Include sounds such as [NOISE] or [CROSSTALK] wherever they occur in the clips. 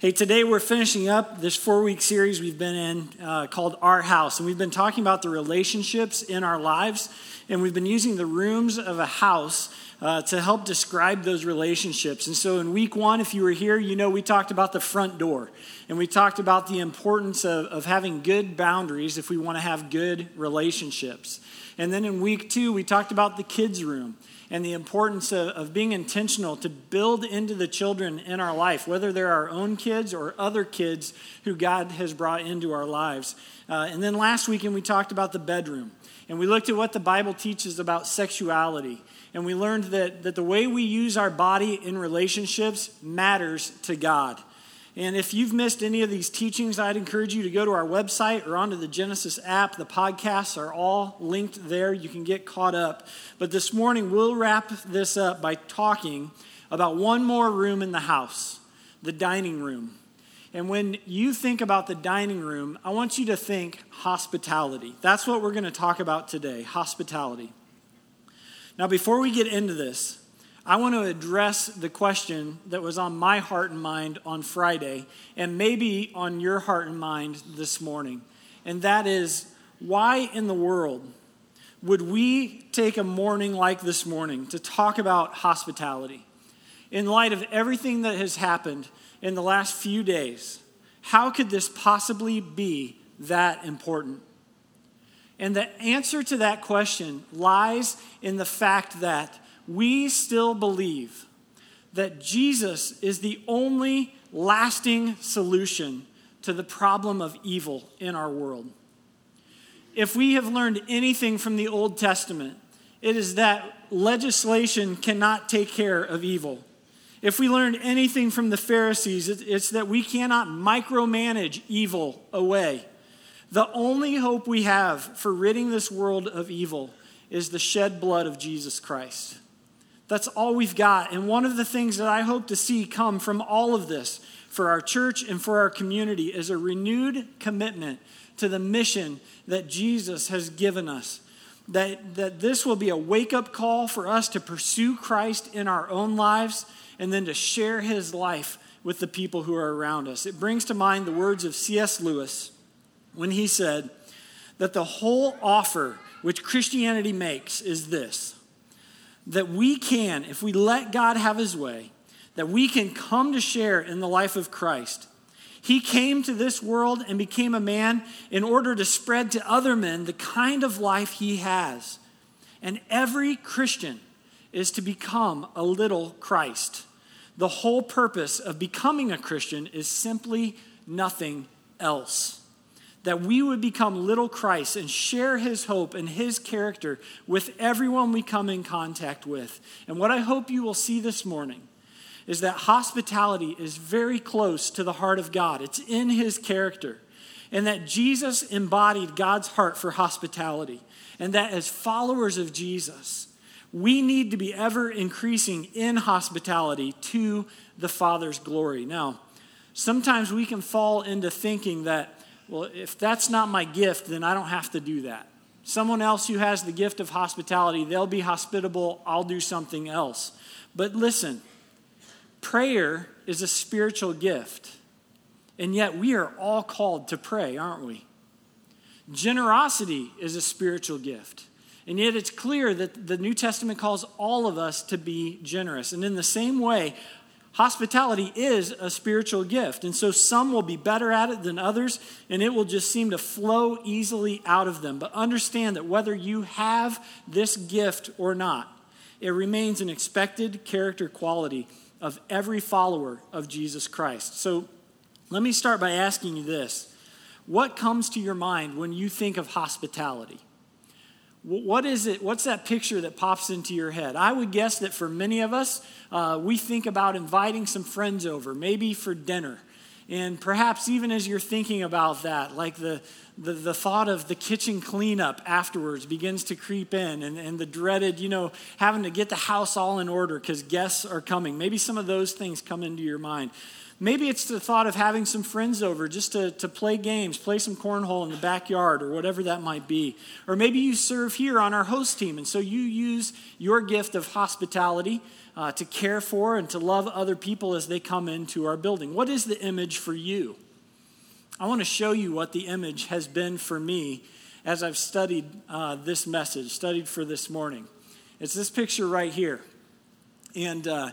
Hey, today we're finishing up this four week series we've been in uh, called Our House. And we've been talking about the relationships in our lives. And we've been using the rooms of a house uh, to help describe those relationships. And so in week one, if you were here, you know we talked about the front door. And we talked about the importance of, of having good boundaries if we want to have good relationships. And then in week two, we talked about the kids' room and the importance of, of being intentional to build into the children in our life, whether they're our own kids or other kids who God has brought into our lives. Uh, and then last weekend, we talked about the bedroom. And we looked at what the Bible teaches about sexuality. And we learned that, that the way we use our body in relationships matters to God. And if you've missed any of these teachings, I'd encourage you to go to our website or onto the Genesis app. The podcasts are all linked there. You can get caught up. But this morning, we'll wrap this up by talking about one more room in the house the dining room. And when you think about the dining room, I want you to think hospitality. That's what we're going to talk about today hospitality. Now, before we get into this, I want to address the question that was on my heart and mind on Friday, and maybe on your heart and mind this morning. And that is why in the world would we take a morning like this morning to talk about hospitality? In light of everything that has happened in the last few days, how could this possibly be that important? And the answer to that question lies in the fact that we still believe that Jesus is the only lasting solution to the problem of evil in our world. If we have learned anything from the Old Testament, it is that legislation cannot take care of evil. If we learned anything from the Pharisees, it's that we cannot micromanage evil away. The only hope we have for ridding this world of evil is the shed blood of Jesus Christ. That's all we've got. And one of the things that I hope to see come from all of this for our church and for our community is a renewed commitment to the mission that Jesus has given us. That, that this will be a wake up call for us to pursue Christ in our own lives and then to share his life with the people who are around us. It brings to mind the words of C.S. Lewis when he said that the whole offer which Christianity makes is this that we can, if we let God have his way, that we can come to share in the life of Christ. He came to this world and became a man in order to spread to other men the kind of life he has. And every Christian is to become a little Christ. The whole purpose of becoming a Christian is simply nothing else that we would become little Christ and share his hope and his character with everyone we come in contact with. And what I hope you will see this morning is that hospitality is very close to the heart of God, it's in his character. And that Jesus embodied God's heart for hospitality. And that as followers of Jesus, we need to be ever increasing in hospitality to the Father's glory. Now, sometimes we can fall into thinking that well, if that's not my gift, then I don't have to do that. Someone else who has the gift of hospitality, they'll be hospitable, I'll do something else. But listen, prayer is a spiritual gift. And yet we are all called to pray, aren't we? Generosity is a spiritual gift. And yet it's clear that the New Testament calls all of us to be generous. And in the same way, Hospitality is a spiritual gift, and so some will be better at it than others, and it will just seem to flow easily out of them. But understand that whether you have this gift or not, it remains an expected character quality of every follower of Jesus Christ. So let me start by asking you this What comes to your mind when you think of hospitality? What is it? What's that picture that pops into your head? I would guess that for many of us, uh, we think about inviting some friends over, maybe for dinner. And perhaps even as you're thinking about that, like the, the, the thought of the kitchen cleanup afterwards begins to creep in, and, and the dreaded, you know, having to get the house all in order because guests are coming. Maybe some of those things come into your mind. Maybe it's the thought of having some friends over just to, to play games, play some cornhole in the backyard or whatever that might be. Or maybe you serve here on our host team, and so you use your gift of hospitality uh, to care for and to love other people as they come into our building. What is the image for you? I want to show you what the image has been for me as I've studied uh, this message, studied for this morning. It's this picture right here. And uh,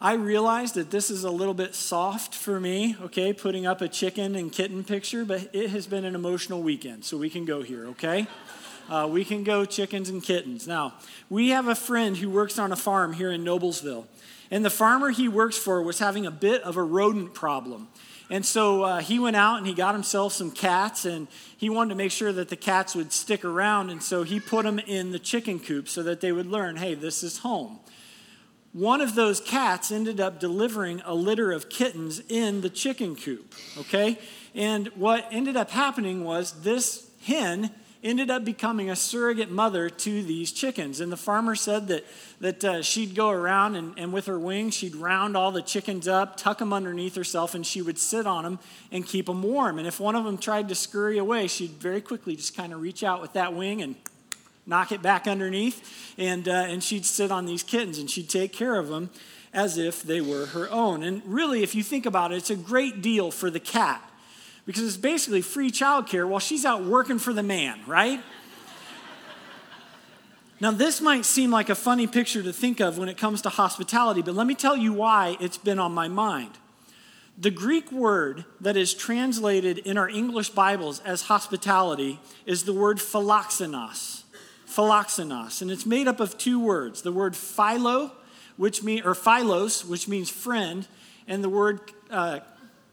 I realize that this is a little bit soft for me, okay, putting up a chicken and kitten picture, but it has been an emotional weekend, so we can go here, okay? Uh, we can go chickens and kittens. Now, we have a friend who works on a farm here in Noblesville, and the farmer he works for was having a bit of a rodent problem. And so uh, he went out and he got himself some cats, and he wanted to make sure that the cats would stick around. And so he put them in the chicken coop so that they would learn hey, this is home one of those cats ended up delivering a litter of kittens in the chicken coop, okay? And what ended up happening was this hen ended up becoming a surrogate mother to these chickens. And the farmer said that, that uh, she'd go around and, and with her wings, she'd round all the chickens up, tuck them underneath herself, and she would sit on them and keep them warm. And if one of them tried to scurry away, she'd very quickly just kind of reach out with that wing and knock it back underneath, and, uh, and she'd sit on these kittens and she'd take care of them as if they were her own. And really, if you think about it, it's a great deal for the cat because it's basically free childcare while she's out working for the man, right? [LAUGHS] Now, this might seem like a funny picture to think of when it comes to hospitality, but let me tell you why it's been on my mind. The Greek word that is translated in our English Bibles as hospitality is the word philoxenos philoxenos, and it's made up of two words the word philo, which mean, or philos, which means friend, and the word uh,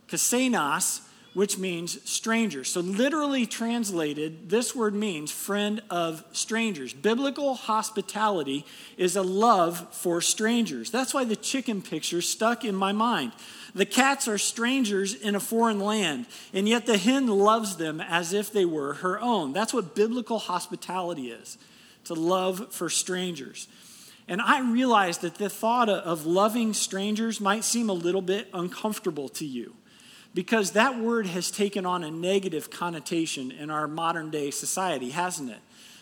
xenos, which means stranger. So, literally translated, this word means friend of strangers. Biblical hospitality is a love for strangers. That's why the chicken picture stuck in my mind. The cats are strangers in a foreign land, and yet the hen loves them as if they were her own. That's what biblical hospitality is to love for strangers. And I realize that the thought of loving strangers might seem a little bit uncomfortable to you because that word has taken on a negative connotation in our modern day society, hasn't it?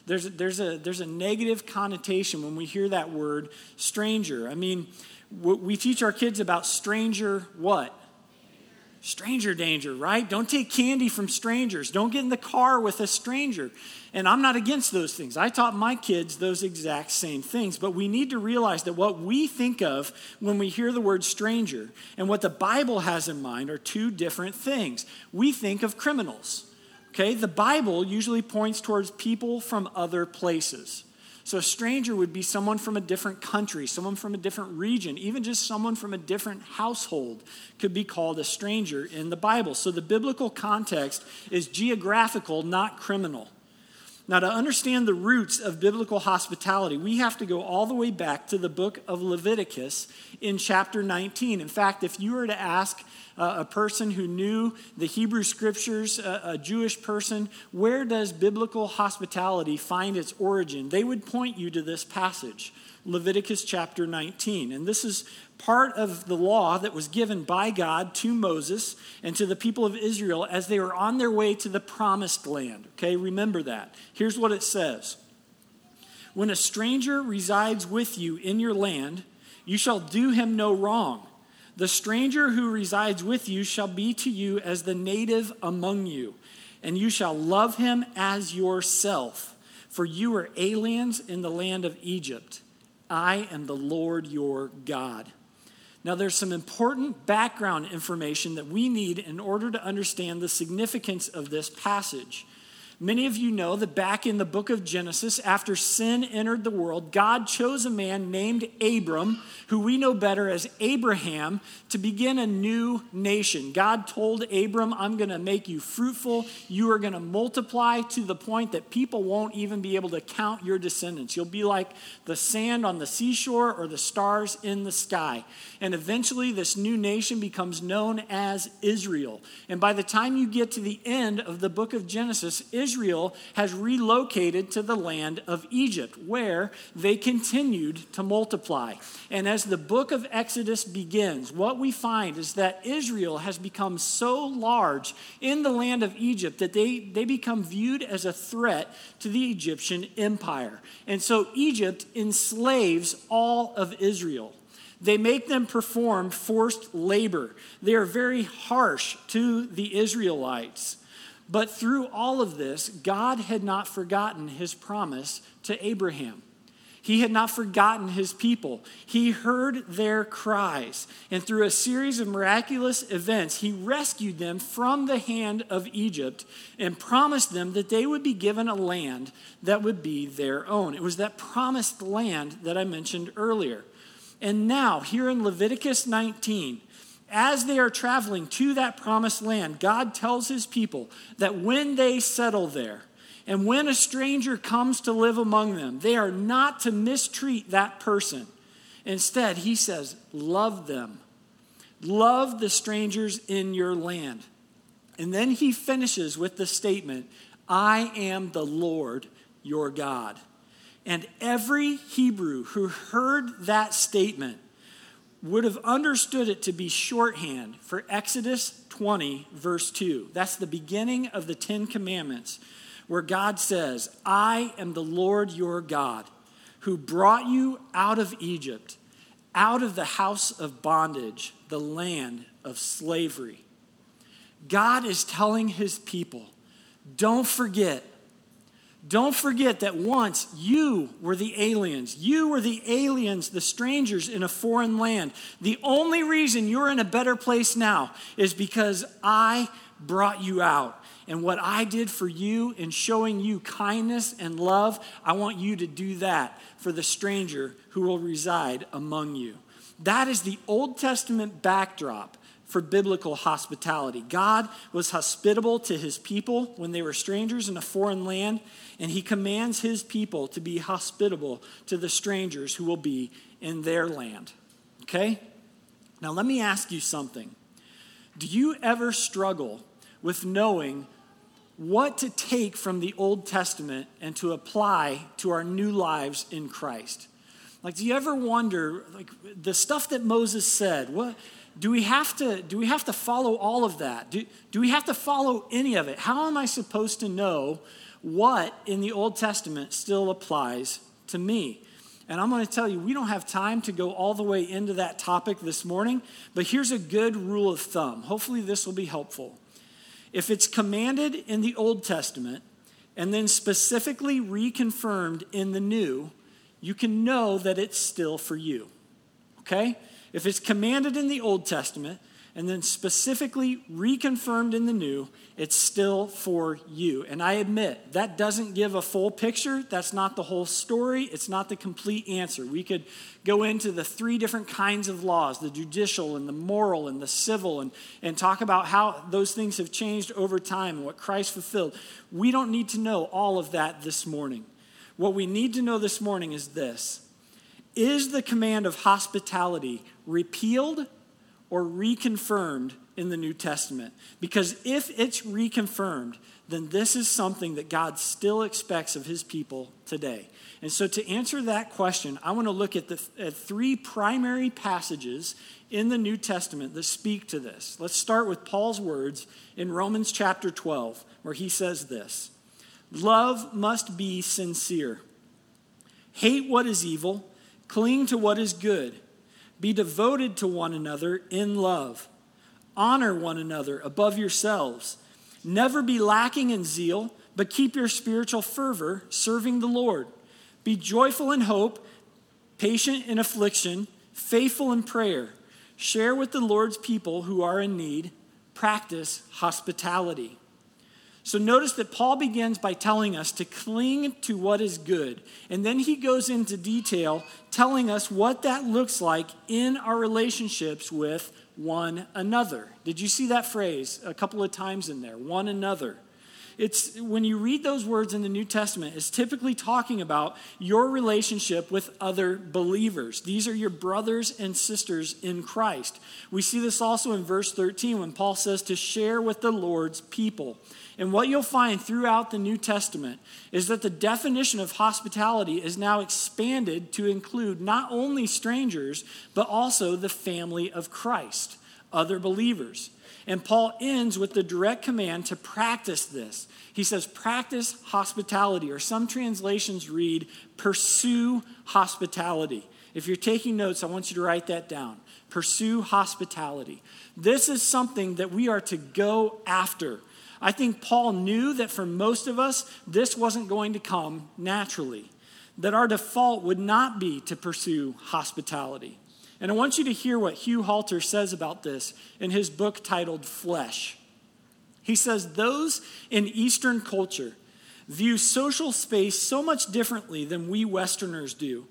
There's a, there's, a, there's a negative connotation when we hear that word stranger. I mean, we teach our kids about stranger what? Stranger danger, right? Don't take candy from strangers. Don't get in the car with a stranger. And I'm not against those things. I taught my kids those exact same things. But we need to realize that what we think of when we hear the word stranger and what the Bible has in mind are two different things. We think of criminals. Okay? The Bible usually points towards people from other places. So, a stranger would be someone from a different country, someone from a different region, even just someone from a different household could be called a stranger in the Bible. So, the biblical context is geographical, not criminal. Now, to understand the roots of biblical hospitality, we have to go all the way back to the book of Leviticus in chapter 19. In fact, if you were to ask uh, a person who knew the Hebrew scriptures, uh, a Jewish person, where does biblical hospitality find its origin? They would point you to this passage, Leviticus chapter 19. And this is part of the law that was given by God to Moses and to the people of Israel as they were on their way to the promised land. Okay, remember that. Here's what it says When a stranger resides with you in your land, you shall do him no wrong. The stranger who resides with you shall be to you as the native among you, and you shall love him as yourself, for you are aliens in the land of Egypt. I am the Lord your God. Now, there's some important background information that we need in order to understand the significance of this passage. Many of you know that back in the book of Genesis, after sin entered the world, God chose a man named Abram, who we know better as Abraham, to begin a new nation. God told Abram, I'm going to make you fruitful. You are going to multiply to the point that people won't even be able to count your descendants. You'll be like the sand on the seashore or the stars in the sky. And eventually, this new nation becomes known as Israel. And by the time you get to the end of the book of Genesis, Israel has relocated to the land of Egypt, where they continued to multiply. And as the book of Exodus begins, what we find is that Israel has become so large in the land of Egypt that they, they become viewed as a threat to the Egyptian empire. And so Egypt enslaves all of Israel. They make them perform forced labor. They are very harsh to the Israelites. But through all of this, God had not forgotten his promise to Abraham. He had not forgotten his people. He heard their cries. And through a series of miraculous events, he rescued them from the hand of Egypt and promised them that they would be given a land that would be their own. It was that promised land that I mentioned earlier. And now, here in Leviticus 19, as they are traveling to that promised land, God tells his people that when they settle there, and when a stranger comes to live among them, they are not to mistreat that person. Instead, he says, Love them. Love the strangers in your land. And then he finishes with the statement, I am the Lord your God. And every Hebrew who heard that statement would have understood it to be shorthand for Exodus 20, verse 2. That's the beginning of the Ten Commandments where God says, I am the Lord your God who brought you out of Egypt, out of the house of bondage, the land of slavery. God is telling his people, don't forget. Don't forget that once you were the aliens. You were the aliens, the strangers in a foreign land. The only reason you're in a better place now is because I brought you out. And what I did for you in showing you kindness and love, I want you to do that for the stranger who will reside among you. That is the Old Testament backdrop for biblical hospitality. God was hospitable to his people when they were strangers in a foreign land, and he commands his people to be hospitable to the strangers who will be in their land. Okay? Now, let me ask you something. Do you ever struggle with knowing what to take from the Old Testament and to apply to our new lives in Christ. Like, do you ever wonder, like, the stuff that Moses said, what, do we have to, do we have to follow all of that? Do, do we have to follow any of it? How am I supposed to know what in the Old Testament still applies to me? And I'm going to tell you, we don't have time to go all the way into that topic this morning, but here's a good rule of thumb. Hopefully, this will be helpful. If it's commanded in the Old Testament and then specifically reconfirmed in the New, you can know that it's still for you. Okay? If it's commanded in the Old Testament and then specifically reconfirmed in the new, it's still for you. And I admit, that doesn't give a full picture. That's not the whole story. It's not the complete answer. We could go into the three different kinds of laws the judicial and the moral and the civil and, and talk about how those things have changed over time and what Christ fulfilled. We don't need to know all of that this morning. What we need to know this morning is this Is the command of hospitality repealed or reconfirmed in the New Testament. Because if it's reconfirmed, then this is something that God still expects of his people today. And so, to answer that question, I want to look at the at three primary passages in the New Testament that speak to this. Let's start with Paul's words in Romans chapter 12, where he says this Love must be sincere. Hate what is evil, cling to what is good be devoted to one another in love. Honor one another above yourselves. Never be lacking in zeal, but keep your spiritual fervor serving the Lord. Be joyful in hope, patient in affliction, faithful in prayer. Share with the Lord's people who are in need. Practice hospitality. So notice that Paul begins by telling us to cling to what is good. And then he goes into detail telling us what that looks like in our relationships with one another. Did you see that phrase a couple of times in there? One another. It's when you read those words in the New Testament, it's typically talking about your relationship with other believers. These are your brothers and sisters in Christ. We see this also in verse 13 when Paul says to share with the Lord's people. And what you'll find throughout the New Testament is that the definition of hospitality is now expanded to include not only strangers, but also the family of Christ, other believers. And Paul ends with the direct command to practice this. He says, practice hospitality, or some translations read, pursue hospitality. If you're taking notes, I want you to write that down. Pursue hospitality. This is something that we are to go after. I think Paul knew that for most of us, this wasn't going to come naturally, that our default would not be to pursue hospitality. And I want you to hear what Hugh Halter says about this in his book titled Flesh. He says, Those in Eastern culture view social space so much differently than we Westerners do.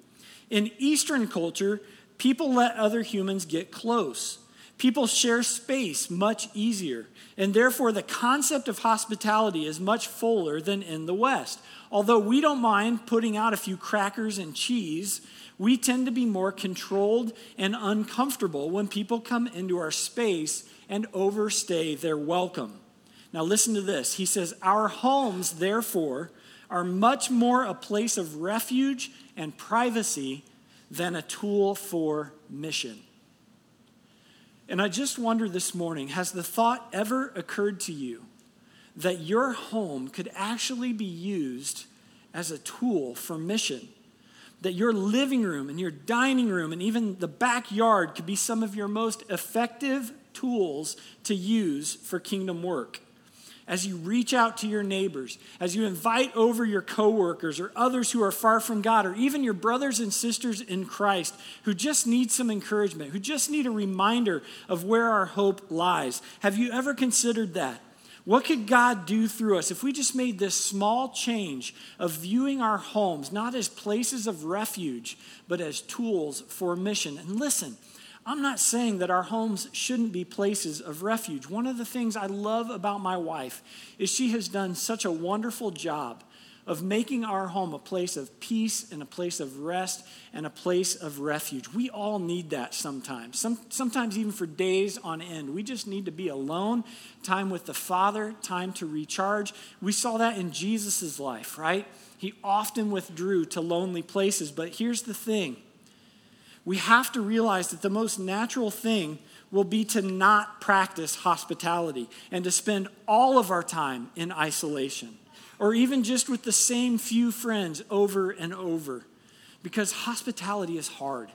In Eastern culture, people let other humans get close. People share space much easier, and therefore the concept of hospitality is much fuller than in the West. Although we don't mind putting out a few crackers and cheese, we tend to be more controlled and uncomfortable when people come into our space and overstay their welcome. Now, listen to this. He says, Our homes, therefore, are much more a place of refuge and privacy than a tool for mission. And I just wonder this morning has the thought ever occurred to you that your home could actually be used as a tool for mission? That your living room and your dining room and even the backyard could be some of your most effective tools to use for kingdom work as you reach out to your neighbors, as you invite over your coworkers or others who are far from God, or even your brothers and sisters in Christ who just need some encouragement, who just need a reminder of where our hope lies. Have you ever considered that? What could God do through us if we just made this small change of viewing our homes not as places of refuge, but as tools for mission? And listen, I'm not saying that our homes shouldn't be places of refuge. One of the things I love about my wife is she has done such a wonderful job of making our home a place of peace and a place of rest and a place of refuge. We all need that sometimes. Some, sometimes, even for days on end. We just need to be alone, time with the Father, time to recharge. We saw that in Jesus' life, right? He often withdrew to lonely places. But here's the thing we have to realize that the most natural thing will be to not practice hospitality and to spend all of our time in isolation or even just with the same few friends over and over because hospitality is hard.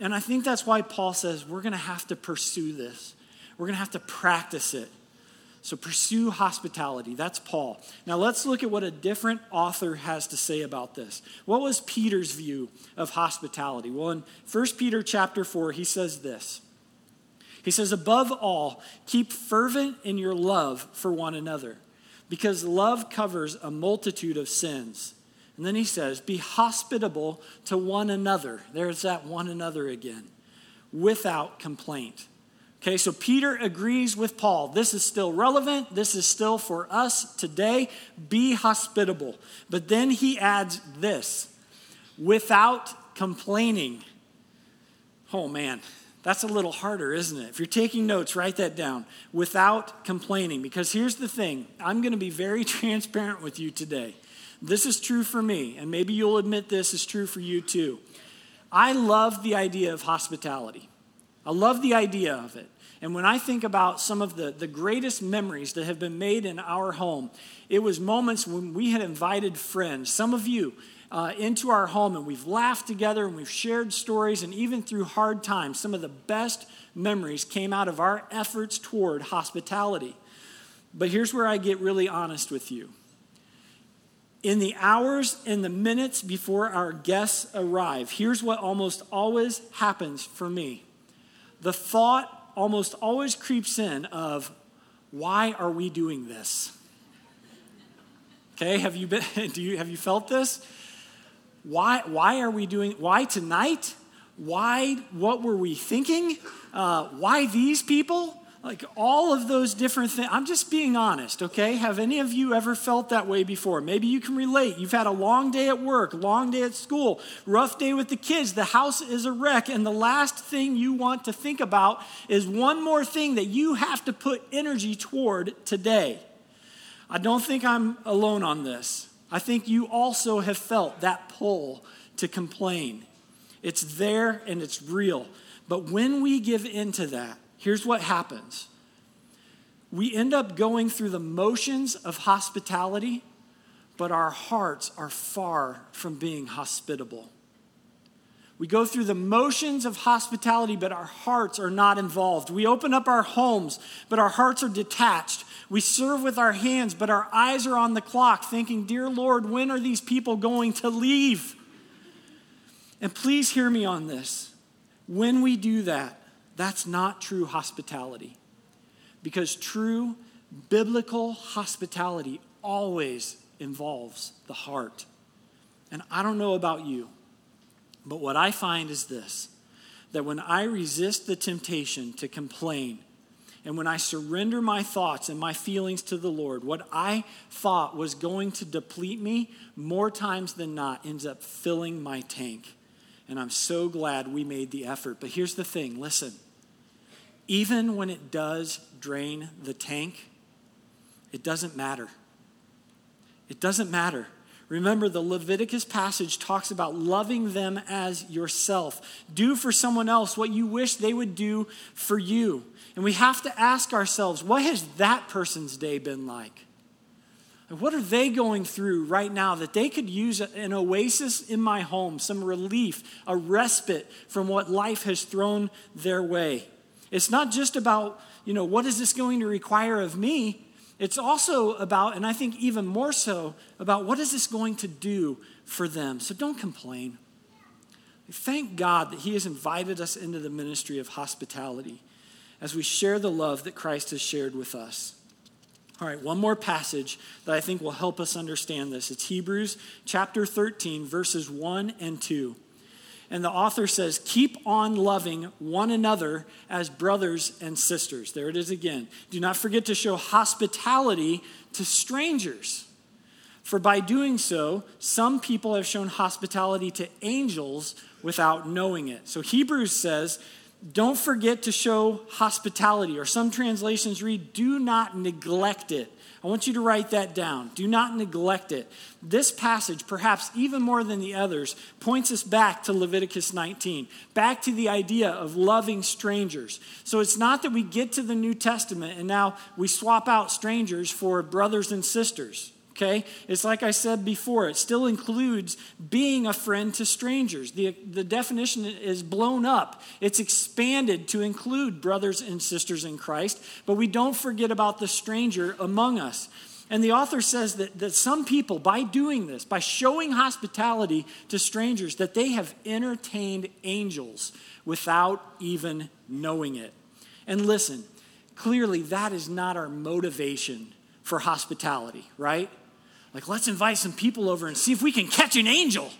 And I think that's why Paul says we're going to have to pursue this, we're going to have to practice it. So pursue hospitality. That's Paul. Now let's look at what a different author has to say about this. What was Peter's view of hospitality? Well, in 1 Peter chapter 4, he says this. He says, Above all, keep fervent in your love for one another, because love covers a multitude of sins. And then he says, Be hospitable to one another. There's that one another again, without complaint. Okay, so Peter agrees with Paul. This is still relevant. This is still for us today. Be hospitable. But then he adds this without complaining. Oh man, that's a little harder, isn't it? If you're taking notes, write that down. Without complaining. Because here's the thing I'm going to be very [LAUGHS] transparent with you today. This is true for me, and maybe you'll admit this is true for you too. I love the idea of hospitality. I love the idea of it. And when I think about some of the, the greatest memories that have been made in our home, it was moments when we had invited friends, some of you, uh, into our home, and we've laughed together and we've shared stories, and even through hard times, some of the best memories came out of our efforts toward hospitality. But here's where I get really honest with you. In the hours and the minutes before our guests arrive, here's what almost always happens for me the thought almost always creeps in of why are we doing this? Okay, have you been [LAUGHS] do you have you felt this? Why why are we doing why tonight? Why what were we thinking? Uh, why these people? Like all of those different things. I'm just being honest, okay? Have any of you ever felt that way before? Maybe you can relate. You've had a long day at work, long day at school, rough day with the kids, the house is a wreck, and the last thing you want to think about is one more thing that you have to put energy toward today. I don't think I'm alone on this. I think you also have felt that pull to complain. It's there and it's real. But when we give into that, here's what happens we end up going through the motions of hospitality, but our hearts are far from being hospitable. We go through the motions of hospitality, but our hearts are not involved. We open up our homes, but our hearts are detached. We serve with our hands, but our eyes are on the clock, thinking, Dear Lord, when are these people going to leave? And please hear me on this. When we do that, that's not true hospitality. Because true biblical hospitality always involves the heart. And I don't know about you, but what I find is this that when I resist the temptation to complain, and when I surrender my thoughts and my feelings to the Lord, what I thought was going to deplete me more times than not ends up filling my tank. And I'm so glad we made the effort. But here's the thing listen, even when it does drain the tank, it doesn't matter. It doesn't matter. Remember, the Leviticus passage talks about loving them as yourself. Do for someone else what you wish they would do for you. And we have to ask ourselves, what has that person's day been like? What are they going through right now that they could use an oasis in my home, some relief, a respite from what life has thrown their way? It's not just about, you know, what is this going to require of me? It's also about, and I think even more so, about what is this going to do for them. So don't complain. Thank God that He has invited us into the ministry of hospitality as we share the love that Christ has shared with us. All right, one more passage that I think will help us understand this. It's Hebrews chapter 13, verses 1 and 2. And the author says, Keep on loving one another as brothers and sisters. There it is again. Do not forget to show hospitality to strangers. For by doing so, some people have shown hospitality to angels without knowing it. So Hebrews says, don't forget to show hospitality, or some translations read, do not neglect it. I want you to write that down. Do not neglect it. This passage, perhaps even more than the others, points us back to Leviticus 19, back to the idea of loving strangers. So it's not that we get to the New Testament and now we swap out strangers for brothers and sisters okay? It's like I said before, it still includes being a friend to strangers. The, the definition is blown up, it's expanded to include brothers and sisters in Christ, but we don't forget about the stranger among us. And the author says that, that some people, by doing this, by showing hospitality to strangers, that they have entertained angels without even knowing it. And listen, clearly that is not our motivation for hospitality, right? Like, let's invite some people over and see if we can catch an angel.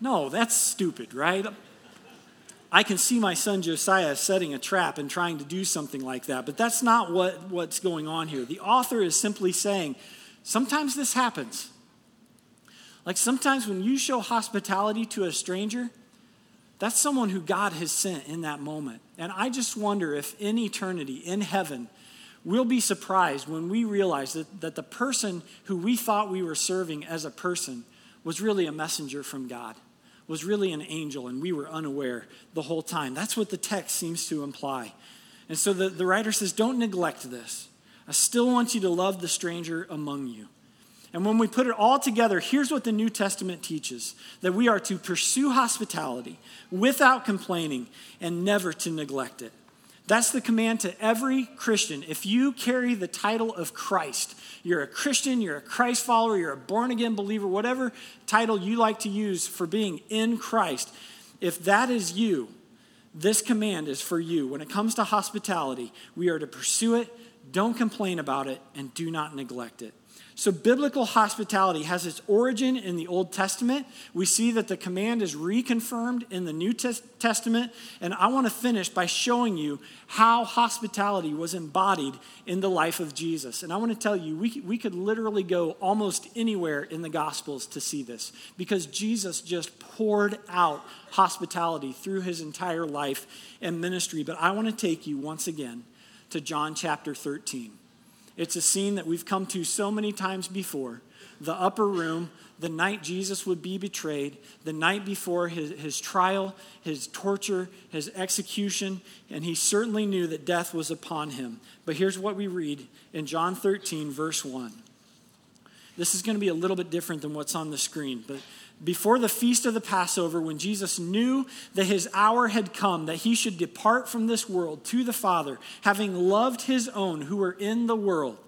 No, that's stupid, right? I can see my son Josiah setting a trap and trying to do something like that, but that's not what, what's going on here. The author is simply saying sometimes this happens. Like sometimes when you show hospitality to a stranger, that's someone who God has sent in that moment. And I just wonder if in eternity, in heaven, we'll be surprised when we realize that, that the person who we thought we were serving as a person was really a messenger from God, was really an angel, and we were unaware the whole time. That's what the text seems to imply. And so the, the writer says, Don't neglect this. I still want you to love the stranger among you. And when we put it all together, here's what the New Testament teaches that we are to pursue hospitality without complaining and never to neglect it. That's the command to every Christian. If you carry the title of Christ, you're a Christian, you're a Christ follower, you're a born again believer, whatever title you like to use for being in Christ, if that is you, this command is for you. When it comes to hospitality, we are to pursue it, don't complain about it, and do not neglect it. So, biblical hospitality has its origin in the Old Testament. We see that the command is reconfirmed in the New Testament. And I want to finish by showing you how hospitality was embodied in the life of Jesus. And I want to tell you, we, we could literally go almost anywhere in the Gospels to see this because Jesus just poured out hospitality through his entire life and ministry. But I want to take you once again to John chapter 13. It's a scene that we've come to so many times before. The upper room, the night Jesus would be betrayed, the night before his, his trial, his torture, his execution, and he certainly knew that death was upon him. But here's what we read in John 13, verse 1. This is going to be a little bit different than what's on the screen, but before the feast of the Passover, when Jesus knew that his hour had come, that he should depart from this world to the Father, having loved his own who were in the world,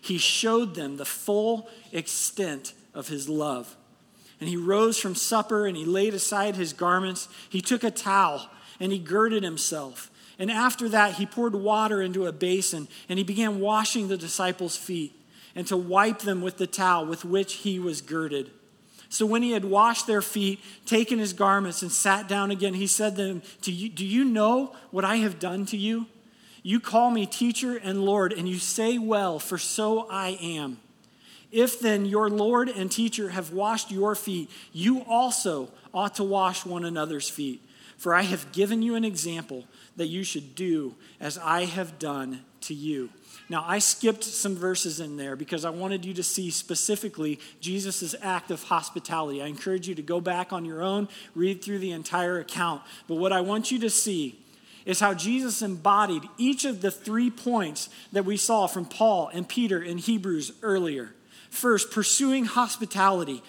he showed them the full extent of his love. And he rose from supper and he laid aside his garments. He took a towel and he girded himself. And after that, he poured water into a basin and he began washing the disciples' feet and to wipe them with the towel with which he was girded. So when he had washed their feet, taken his garments, and sat down again, he said to them, Do you know what I have done to you? You call me teacher and Lord, and you say well, for so I am. If then your Lord and teacher have washed your feet, you also ought to wash one another's feet. For I have given you an example that you should do as I have done to you. Now, I skipped some verses in there because I wanted you to see specifically Jesus' act of hospitality. I encourage you to go back on your own, read through the entire account. But what I want you to see is how Jesus embodied each of the three points that we saw from Paul and Peter in Hebrews earlier. First, pursuing hospitality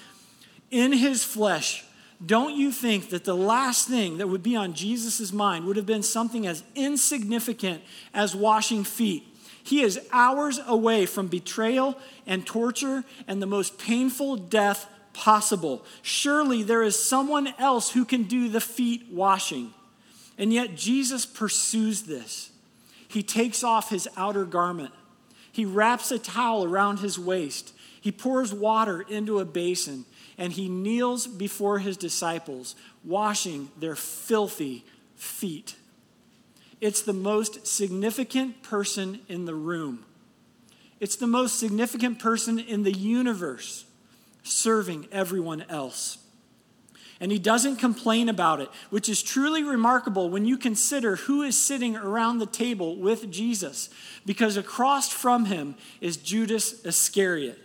in his flesh. Don't you think that the last thing that would be on Jesus' mind would have been something as insignificant as washing feet? He is hours away from betrayal and torture and the most painful death possible. Surely there is someone else who can do the feet washing. And yet Jesus pursues this. He takes off his outer garment, he wraps a towel around his waist, he pours water into a basin, and he kneels before his disciples, washing their filthy feet. It's the most significant person in the room. It's the most significant person in the universe serving everyone else. And he doesn't complain about it, which is truly remarkable when you consider who is sitting around the table with Jesus, because across from him is Judas Iscariot.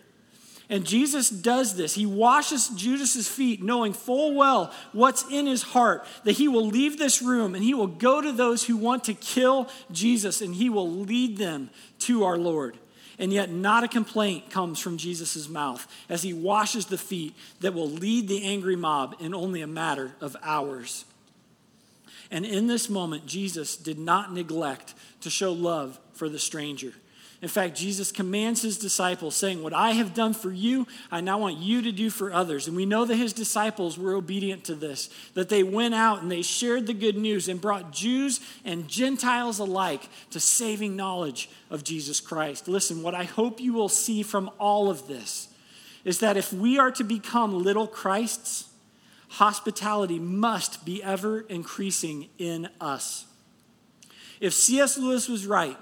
And Jesus does this. He washes Judas's feet, knowing full well what's in his heart, that he will leave this room and he will go to those who want to kill Jesus and he will lead them to our Lord. And yet, not a complaint comes from Jesus' mouth as he washes the feet that will lead the angry mob in only a matter of hours. And in this moment, Jesus did not neglect to show love for the stranger. In fact, Jesus commands his disciples, saying, What I have done for you, I now want you to do for others. And we know that his disciples were obedient to this, that they went out and they shared the good news and brought Jews and Gentiles alike to saving knowledge of Jesus Christ. Listen, what I hope you will see from all of this is that if we are to become little Christs, hospitality must be ever increasing in us. If C.S. Lewis was right,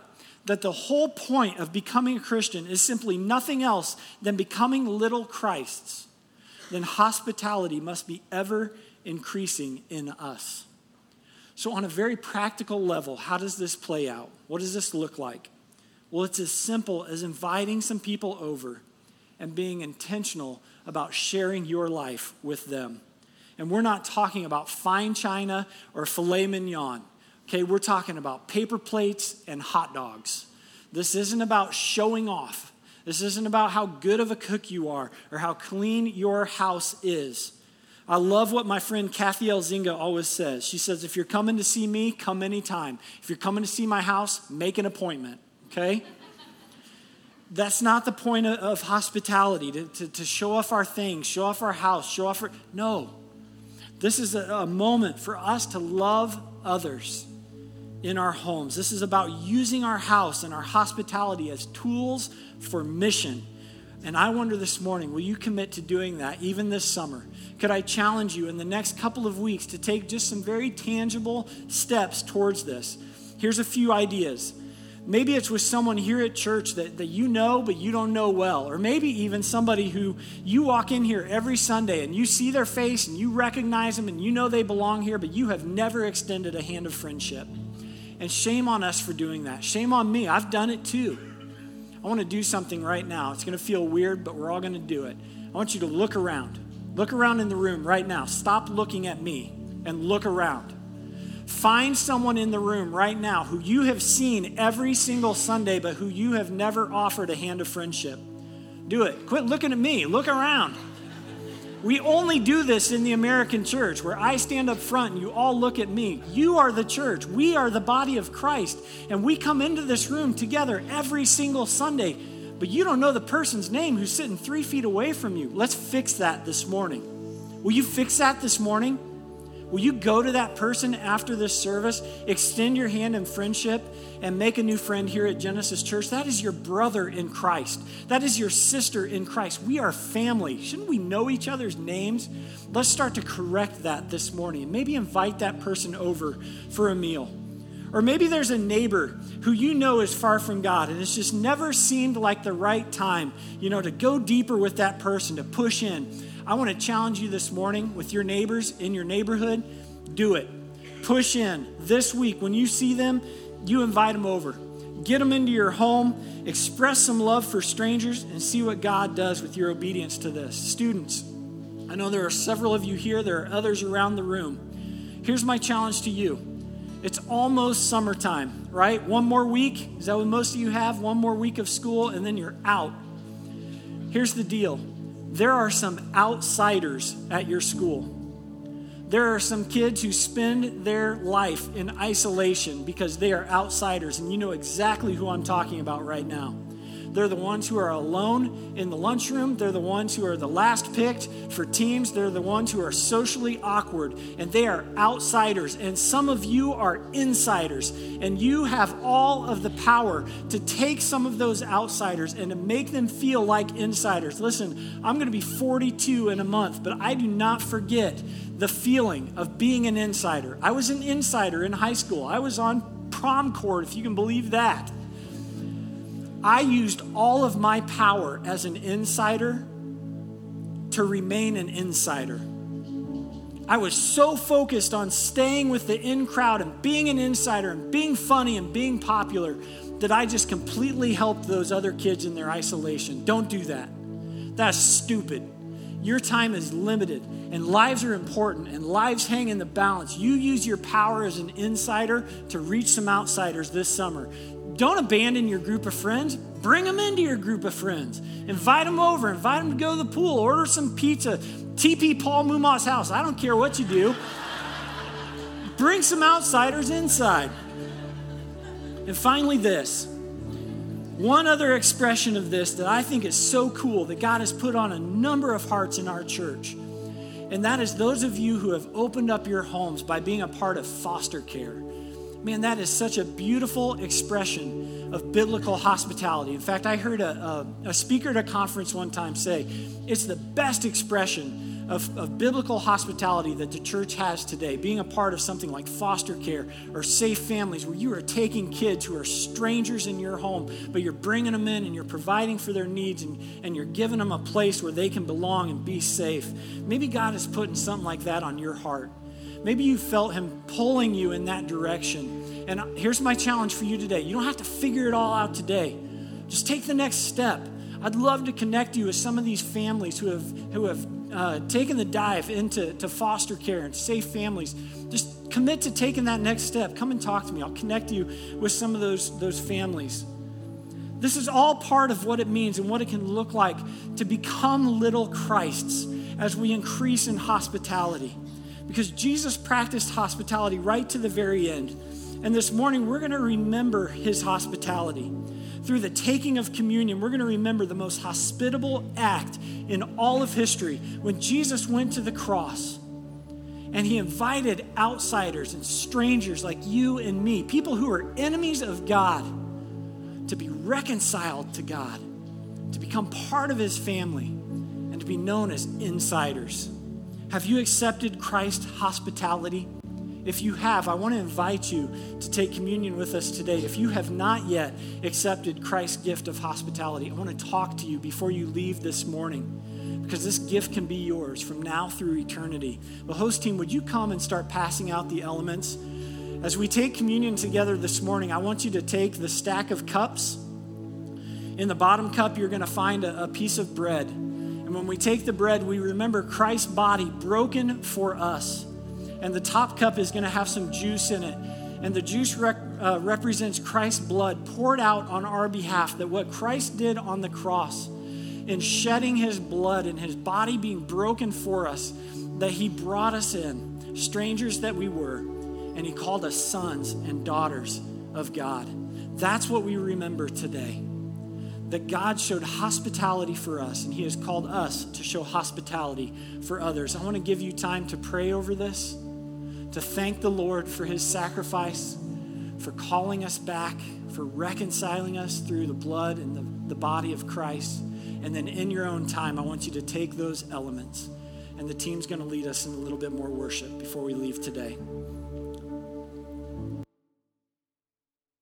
that the whole point of becoming a Christian is simply nothing else than becoming little Christs, then hospitality must be ever increasing in us. So, on a very practical level, how does this play out? What does this look like? Well, it's as simple as inviting some people over and being intentional about sharing your life with them. And we're not talking about fine china or filet mignon. Okay, we're talking about paper plates and hot dogs. This isn't about showing off. This isn't about how good of a cook you are or how clean your house is. I love what my friend Kathy Elzinga always says. She says, if you're coming to see me, come anytime. If you're coming to see my house, make an appointment, okay? That's not the point of, of hospitality, to, to, to, show off our things, show off our house, show off our. No. This is a, a moment for us to love others in our homes. This is about using our house and our hospitality as tools for mission. And I wonder this morning, will you commit to doing that even this summer? Could I challenge you in the next couple of weeks to take just some very tangible steps towards this? Here's a few ideas. Maybe it's with someone here at church that, that you know, but you don't know well. Or maybe even somebody who you walk in here every Sunday and you see their face and you recognize them and you know they belong here, but you have never extended a hand of friendship. And shame on us for doing that. Shame on me. I've done it too. I want to do something right now. It's going to feel weird, but we're all going to do it. I want you to look around. Look around in the room right now. Stop looking at me and look around. Find someone in the room right now who you have seen every single Sunday, but who you have never offered a hand of friendship. Do it. Quit looking at me. Look around. We only do this in the American church where I stand up front and you all look at me. You are the church. We are the body of Christ. And we come into this room together every single Sunday. But you don't know the person's name who's sitting three feet away from you. Let's fix that this morning. Will you fix that this morning? Will you go to that person after this service, extend your hand in friendship, and make a new friend here at Genesis Church? That is your brother in Christ. That is your sister in Christ. We are family. Shouldn't we know each other's names? Let's start to correct that this morning. Maybe invite that person over for a meal. Or maybe there's a neighbor who you know is far from God and it's just never seemed like the right time, you know, to go deeper with that person, to push in. I want to challenge you this morning with your neighbors in your neighborhood. Do it. Push in. This week, when you see them, you invite them over. Get them into your home. Express some love for strangers and see what God does with your obedience to this. Students, I know there are several of you here, there are others around the room. Here's my challenge to you. It's almost summertime, right? One more week. Is that what most of you have? One more week of school, and then you're out. Here's the deal there are some outsiders at your school. There are some kids who spend their life in isolation because they are outsiders, and you know exactly who I'm talking about right now. They're the ones who are alone in the lunchroom. They're the ones who are the last picked for teams. They're the ones who are socially awkward and they are outsiders. And some of you are insiders. And you have all of the power to take some of those outsiders and to make them feel like insiders. Listen, I'm going to be 42 in a month, but I do not forget the feeling of being an insider. I was an insider in high school, I was on prom court, if you can believe that. I used all of my power as an insider to remain an insider. I was so focused on staying with the in crowd and being an insider and being funny and being popular that I just completely helped those other kids in their isolation. Don't do that. That's stupid. Your time is limited and lives are important and lives hang in the balance. You use your power as an insider to reach some outsiders this summer. Don't abandon your group of friends. Bring them into your group of friends. Invite them over. Invite them to go to the pool. Order some pizza. TP Paul Muma's house. I don't care what you do. Bring some outsiders inside. And finally, this. One other expression of this that I think is so cool that God has put on a number of hearts in our church. And that is those of you who have opened up your homes by being a part of foster care. Man, that is such a beautiful expression of biblical hospitality. In fact, I heard a, a, a speaker at a conference one time say it's the best expression of, of, biblical hospitality that the church has today, being a part of something like foster care or safe families where you are taking kids who are strangers in your home, but you're bringing them in and you're providing for their needs and, and you're giving them a place where they can belong and be safe. Maybe God is putting something like that on your heart. Maybe you felt Him pulling you in that direction. And here's my challenge for you today you don't have to figure it all out today, just take the next step. I'd love to connect you with some of these families who have, who have uh, taken the dive into to foster care and safe families. Just commit to taking that next step. Come and talk to me. I'll connect you with some of those, those families. This is all part of what it means and what it can look like to become little Christs as we increase in hospitality because Jesus practiced hospitality right to the very end. And this morning, we're going to remember his hospitality. Through the taking of communion, we're going to remember the most hospitable act in all of history when Jesus went to the cross and he invited outsiders and strangers like you and me, people who are enemies of God, to be reconciled to God, to become part of his family, and to be known as insiders. Have you accepted Christ's hospitality? If you have, I want to invite you to take communion with us today. If you have not yet accepted Christ's gift of hospitality, I want to talk to you before you leave this morning because this gift can be yours from now through eternity. The host team, would you come and start passing out the elements? As we take communion together this morning, I want you to take the stack of cups. In the bottom cup, you're going to find a, a piece of bread. And when we take the bread, we remember Christ's body broken for us. And the top cup is going to have some juice in it. And the juice rec- uh, represents Christ's blood poured out on our behalf, that what Christ did on the cross in shedding his blood and his body being broken for us, that he brought us in, strangers that we were, and he called us sons and daughters of God. That's what we remember today. That God showed hospitality for us, and he has called us to show hospitality for others. I want to give you time to pray over this, to thank the Lord for his sacrifice, for calling us back, for reconciling us through the blood and the, the body of Christ. And then in your own time, I want you to take those elements, and the team's going to lead us in a little bit more worship before we leave today.